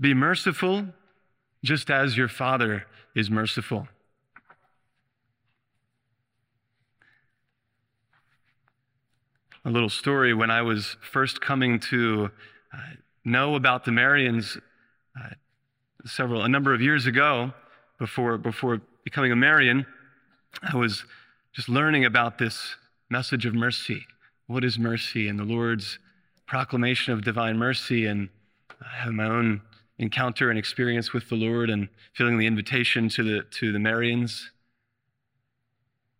Be merciful just as your Father is merciful. A little story when I was first coming to uh, know about the Marians uh, several, a number of years ago, before, before becoming a Marian, I was just learning about this message of mercy. What is mercy? And the Lord's proclamation of divine mercy, and having my own encounter and experience with the Lord, and feeling the invitation to the, to the Marians.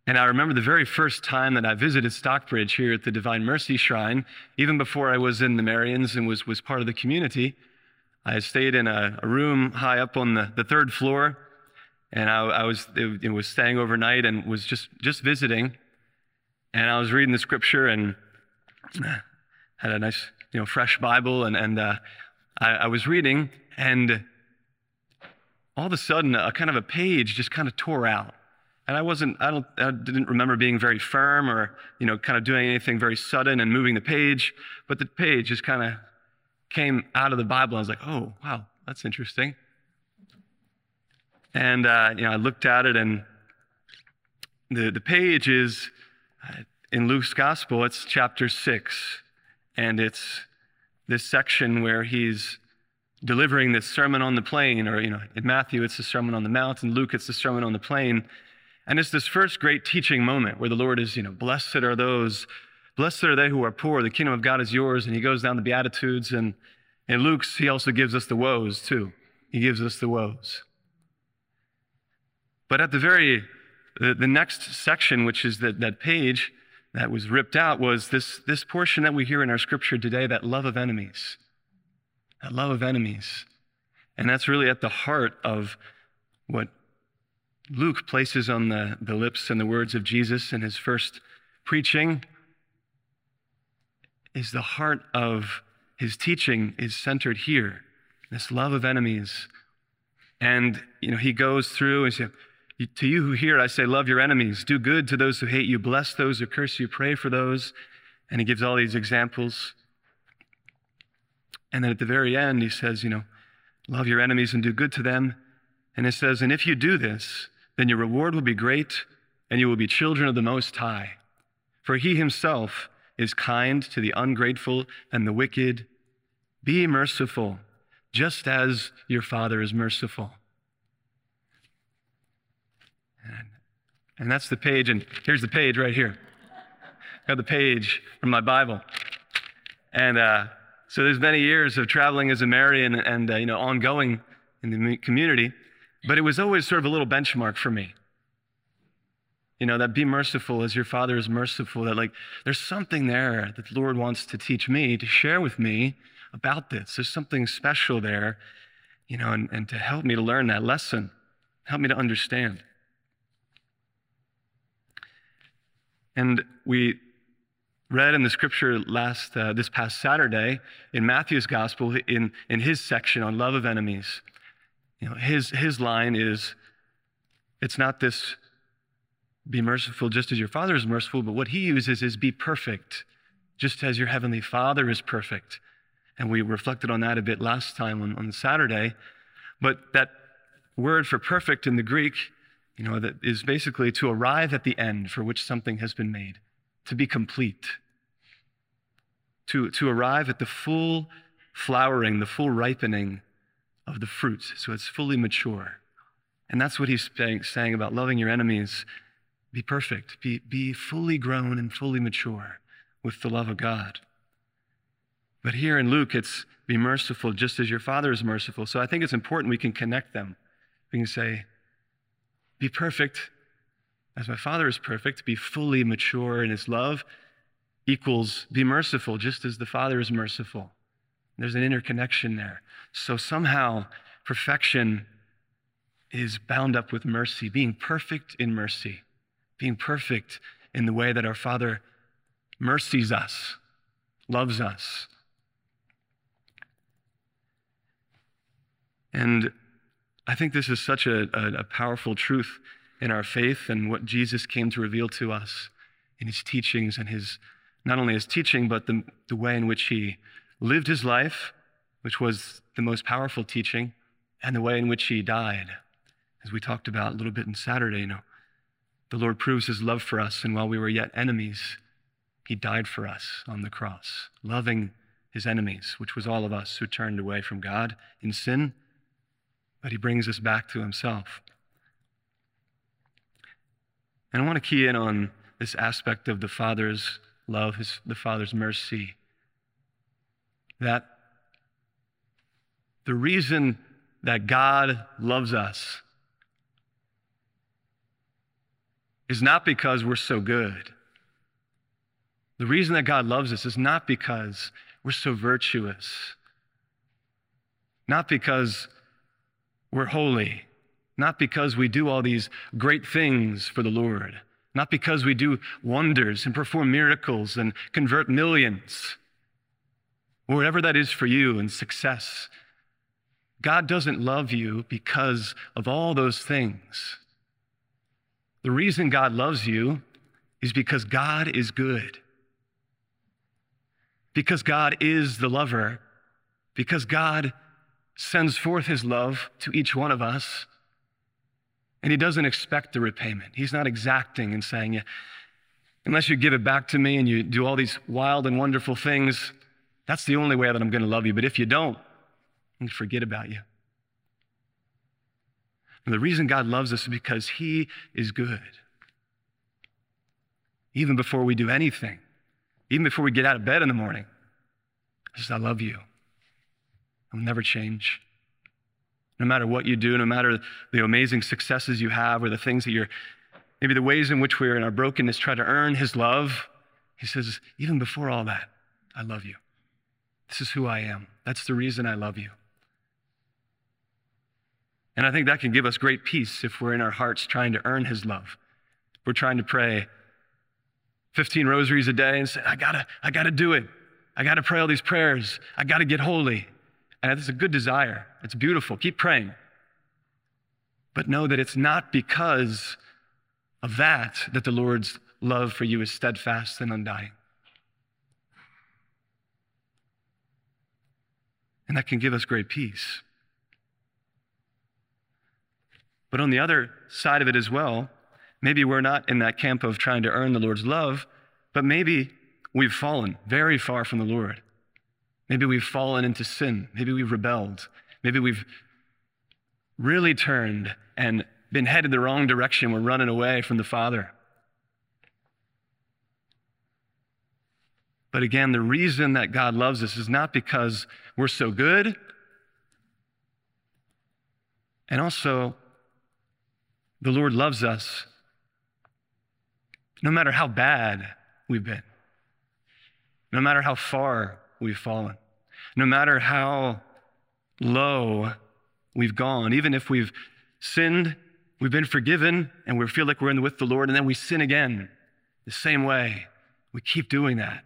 And I remember the very first time that I visited Stockbridge here at the Divine Mercy Shrine, even before I was in the Marians and was, was part of the community. I stayed in a, a room high up on the, the third floor and I, I was it, it, was staying overnight and was just just visiting, and I was reading the scripture and had a nice you know fresh Bible and and uh, I, I was reading and all of a sudden a kind of a page just kind of tore out. And i wasn't i don't i didn't remember being very firm or you know kind of doing anything very sudden and moving the page. But the page just kind of came out of the bible. I was like oh wow that's interesting. And uh, you know, I looked at it, and the, the page is uh, in Luke's gospel, it's chapter six. And it's this section where he's delivering this sermon on the plain, or, you know, in Matthew, it's the Sermon on the Mount, and Luke, it's the Sermon on the Plain. And it's this first great teaching moment where the Lord is, you know, blessed are those, blessed are they who are poor, the kingdom of God is yours. And he goes down the Beatitudes. And in Luke's, he also gives us the woes, too. He gives us the woes. But at the very, the, the next section, which is that, that page that was ripped out, was this, this portion that we hear in our scripture today, that love of enemies. That love of enemies. And that's really at the heart of what Luke places on the, the lips and the words of Jesus in his first preaching is the heart of his teaching is centered here this love of enemies and you know he goes through and says to you who hear, I say, love your enemies, do good to those who hate you, bless those who curse you, pray for those. And he gives all these examples. And then at the very end, he says, you know, love your enemies and do good to them. And it says, and if you do this, then your reward will be great and you will be children of the Most High. For he himself is kind to the ungrateful and the wicked. Be merciful, just as your Father is merciful. And that's the page, and here's the page right here. I got the page from my Bible. And uh, so there's many years of traveling as a Marian and, uh, you know, ongoing in the community, but it was always sort of a little benchmark for me. You know, that be merciful as your Father is merciful, that like there's something there that the Lord wants to teach me, to share with me about this. There's something special there, you know, and, and to help me to learn that lesson, help me to understand. And we read in the scripture last uh, this past Saturday in Matthew's gospel in, in his section on love of enemies. You know, his his line is it's not this be merciful just as your father is merciful, but what he uses is be perfect, just as your heavenly father is perfect. And we reflected on that a bit last time on, on Saturday. But that word for perfect in the Greek you know, that is basically to arrive at the end for which something has been made, to be complete, to, to arrive at the full flowering, the full ripening of the fruit, so it's fully mature. And that's what he's saying, saying about loving your enemies. Be perfect, be, be fully grown and fully mature with the love of God. But here in Luke, it's be merciful just as your Father is merciful. So I think it's important we can connect them. We can say, be perfect as my Father is perfect, be fully mature in his love equals be merciful just as the Father is merciful. There's an interconnection there. So somehow perfection is bound up with mercy, being perfect in mercy, being perfect in the way that our Father mercies us, loves us. And I think this is such a, a, a powerful truth in our faith and what Jesus came to reveal to us in his teachings and his, not only his teaching, but the, the way in which he lived his life, which was the most powerful teaching and the way in which he died. As we talked about a little bit on Saturday, you know, the Lord proves his love for us, and while we were yet enemies, he died for us on the cross, loving his enemies, which was all of us who turned away from God in sin, but he brings us back to himself. And I want to key in on this aspect of the Father's love, his, the Father's mercy. That the reason that God loves us is not because we're so good. The reason that God loves us is not because we're so virtuous, not because we're holy, not because we do all these great things for the Lord, not because we do wonders and perform miracles and convert millions, or whatever that is for you and success. God doesn't love you because of all those things. The reason God loves you is because God is good. Because God is the lover. Because God sends forth his love to each one of us. And he doesn't expect the repayment. He's not exacting and saying, yeah, unless you give it back to me and you do all these wild and wonderful things, that's the only way that I'm going to love you. But if you don't, I'm going to forget about you. And the reason God loves us is because He is good. Even before we do anything, even before we get out of bed in the morning, He says, I love you. I'll never change. No matter what you do, no matter the amazing successes you have or the things that you're, maybe the ways in which we're in our brokenness try to earn His love, He says, even before all that, I love you. This is who I am. That's the reason I love you. And I think that can give us great peace if we're in our hearts trying to earn his love. We're trying to pray 15 rosaries a day and say, I gotta, I gotta do it. I gotta pray all these prayers. I gotta get holy. And it's a good desire. It's beautiful. Keep praying. But know that it's not because of that that the Lord's love for you is steadfast and undying. And that can give us great peace. But on the other side of it as well, maybe we're not in that camp of trying to earn the Lord's love, but maybe we've fallen very far from the Lord. Maybe we've fallen into sin. Maybe we've rebelled. Maybe we've really turned and been headed the wrong direction. We're running away from the Father. But again, the reason that God loves us is not because we're so good, and also the Lord loves us no matter how bad we've been, no matter how far we've fallen, no matter how low we've gone, even if we've sinned, we've been forgiven, and we feel like we're in with the Lord, and then we sin again the same way. We keep doing that.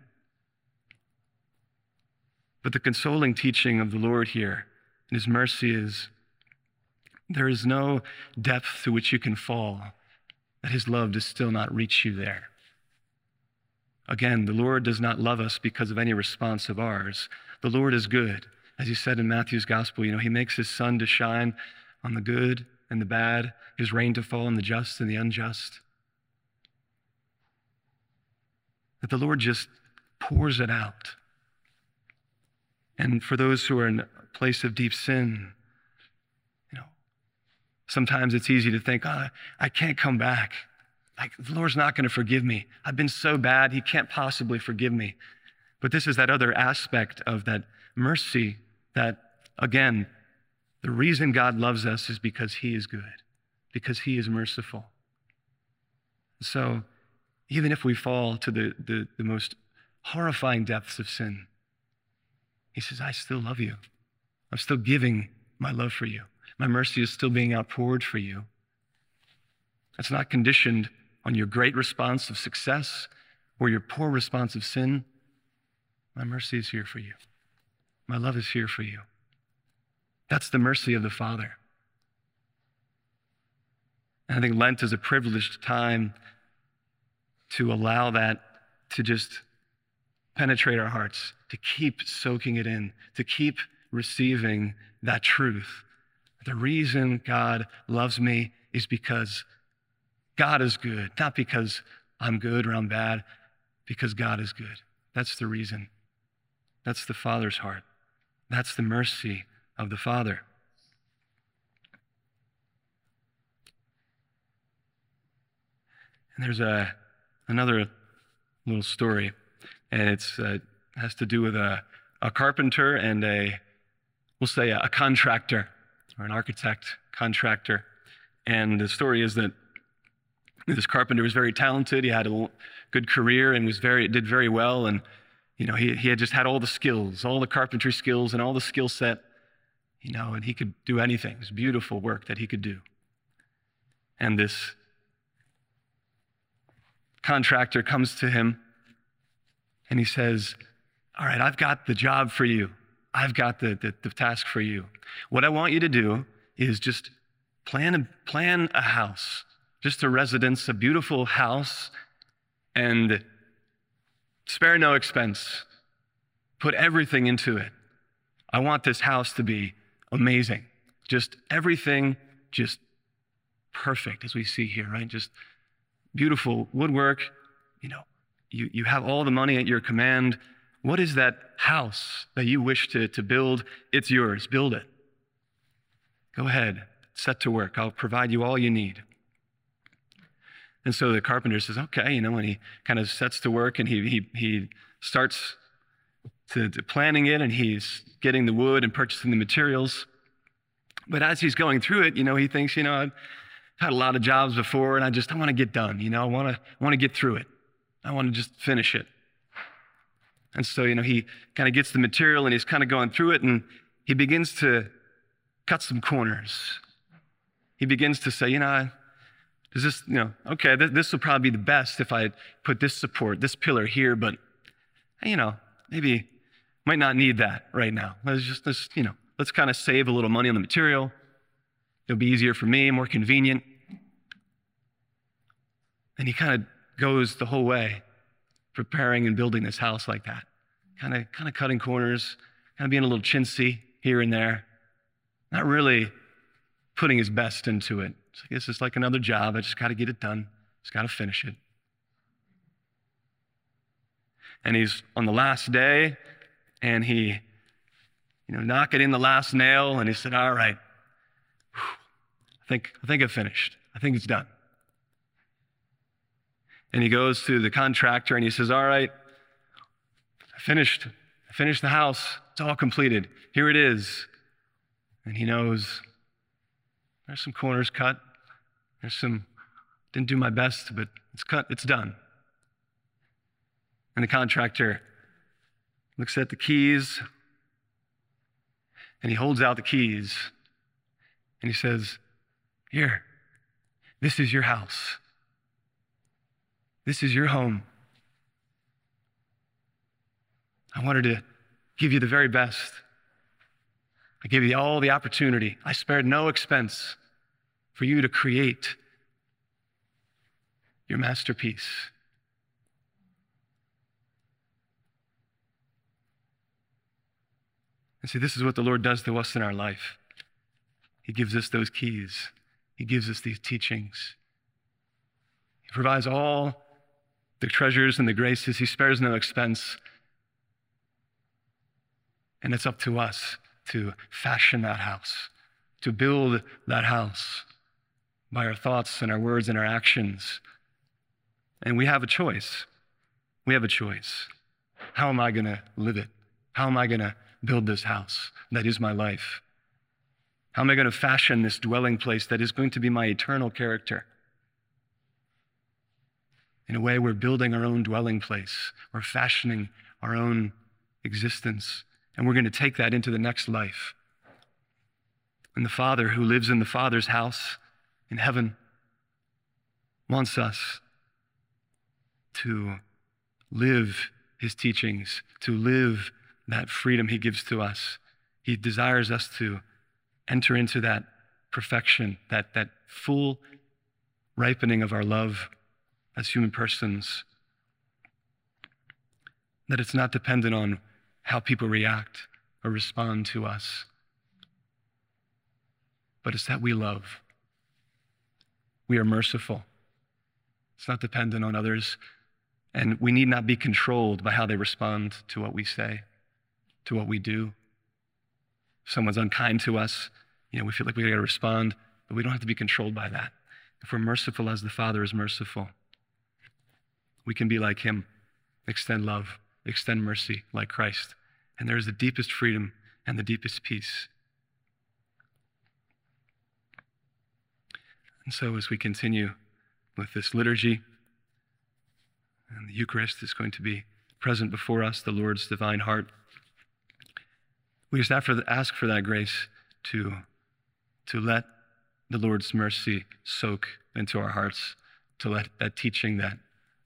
But the consoling teaching of the Lord here in His mercy is there is no depth to which you can fall that his love does still not reach you there. Again, the Lord does not love us because of any response of ours. The Lord is good. As he said in Matthew's gospel, you know, he makes his sun to shine on the good and the bad, his rain to fall on the just and the unjust. That the Lord just pours it out. And for those who are in a place of deep sin, you know, Sometimes it's easy to think, oh, I can't come back. Like, the Lord's not going to forgive me. I've been so bad, He can't possibly forgive me. But this is that other aspect of that mercy that, again, the reason God loves us is because He is good, because He is merciful. So, even if we fall to the, the, the most horrifying depths of sin, He says, I still love you. I'm still giving my love for you. My mercy is still being outpoured for you. That's not conditioned on your great response of success or your poor response of sin. My mercy is here for you. My love is here for you. That's the mercy of the Father. And I think Lent is a privileged time to allow that to just penetrate our hearts, to keep soaking it in, to keep receiving that truth. The reason God loves me is because God is good, not because I'm good or I'm bad, because God is good. That's the reason. That's the Father's heart. That's the mercy of the Father. And there's a, another little story, and it uh, has to do with a, a carpenter and a, we'll say, a, a contractor or an architect contractor. And the story is that this carpenter was very talented. He had a good career and was very did very well. And you know, he, he had just had all the skills, all the carpentry skills, and all the skill set. You know, and he could do anything. It was beautiful work that he could do. And this contractor comes to him and he says, All right, I've got the job for you. I've got the, the, the task for you. What I want you to do is just plan a, plan a house, just a residence, a beautiful house, and spare no expense. Put everything into it. I want this house to be amazing. Just everything, just perfect, as we see here, right? Just beautiful woodwork. You know, you, you have all the money at your command. What is that house that you wish to, to build? It's yours. Build it. Go ahead, set to work. I'll provide you all you need. And so the carpenter says, okay, you know, and he kind of sets to work and he, he, he starts to, to planning it and he's getting the wood and purchasing the materials. But as he's going through it, you know, he thinks, you know, I've had a lot of jobs before and I just, I want to get done, you know, I want to, I want to get through it. I want to just finish it. And so, you know, he kind of gets the material and he's kind of going through it and he begins to cut some corners. He begins to say, you know, does this, you know, okay, this, this will probably be the best if I put this support, this pillar here, but, you know, maybe might not need that right now. Let's just, let's, you know, let's kind of save a little money on the material. It'll be easier for me, more convenient. And he kind of goes the whole way preparing and building this house like that. Kind of, kind of cutting corners, kind of being a little chintzy here and there. Not really putting his best into it. So this is like another job. I just got to get it done. Just got to finish it. And he's on the last day, and he, you know, knocking in the last nail, and he said, "All right, I think I think I finished. I think it's done." And he goes to the contractor and he says, All right, I finished. I finished the house. It's all completed. Here it is. And he knows there's some corners cut. There's some, didn't do my best, but it's cut, it's done. And the contractor looks at the keys and he holds out the keys and he says, Here, this is your house. This is your home. I wanted to give you the very best. I gave you all the opportunity. I spared no expense for you to create your masterpiece. And see, this is what the Lord does to us in our life. He gives us those keys, He gives us these teachings. He provides all the treasures and the graces. He spares no expense. And it's up to us to fashion that house, to build that house by our thoughts and our words and our actions. And we have a choice. We have a choice. How am I going to live it? How am I going to build this house that is my life? How am I going to fashion this dwelling place that is going to be my eternal character? In a way, we're building our own dwelling place. We're fashioning our own existence. And we're going to take that into the next life. And the Father who lives in the Father's house in heaven wants us to live his teachings, to live that freedom he gives to us. He desires us to enter into that perfection, that, that full ripening of our love as human persons. That it's not dependent on how people react, or respond to us, but it's that we love. We are merciful. It's not dependent on others. And we need not be controlled by how they respond to what we say, to what we do. If someone's unkind to us, you know, we feel like we got to respond, but we don't have to be controlled by that. If we're merciful as the Father is merciful, we can be like Him, extend love, extend mercy like Christ. And there is the deepest freedom and the deepest peace. And so, as we continue with this liturgy, and the Eucharist is going to be present before us, the Lord's divine heart. We just have to ask for that grace to, to let the Lord's mercy soak into our hearts, to let that teaching that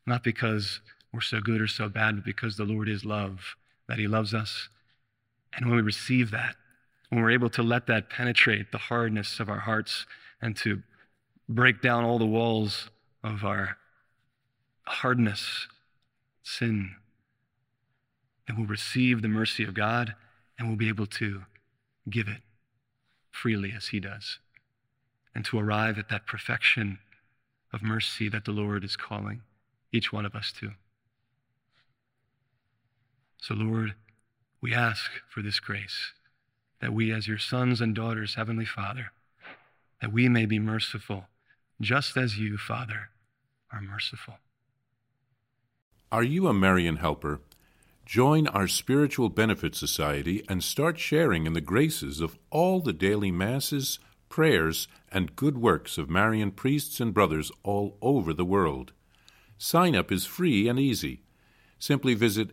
not because we're so good or so bad, but because the Lord is love, that He loves us. And when we receive that, when we're able to let that penetrate the hardness of our hearts and to break down all the walls of our hardness, sin, then we'll receive the mercy of God and we'll be able to give it freely as He does and to arrive at that perfection of mercy that the Lord is calling each one of us to. So, Lord, we ask for this grace that we, as your sons and daughters, Heavenly Father, that we may be merciful, just as you, Father, are merciful. Are you a Marian helper? Join our Spiritual Benefit Society and start sharing in the graces of all the daily masses, prayers, and good works of Marian priests and brothers all over the world. Sign up is free and easy. Simply visit